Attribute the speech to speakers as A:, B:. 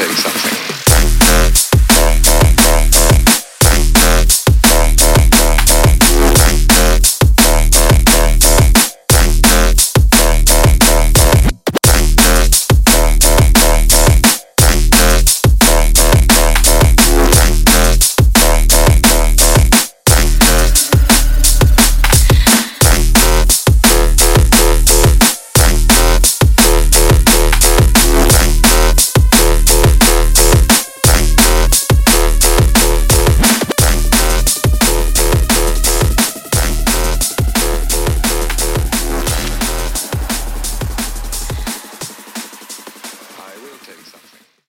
A: take something. will take something.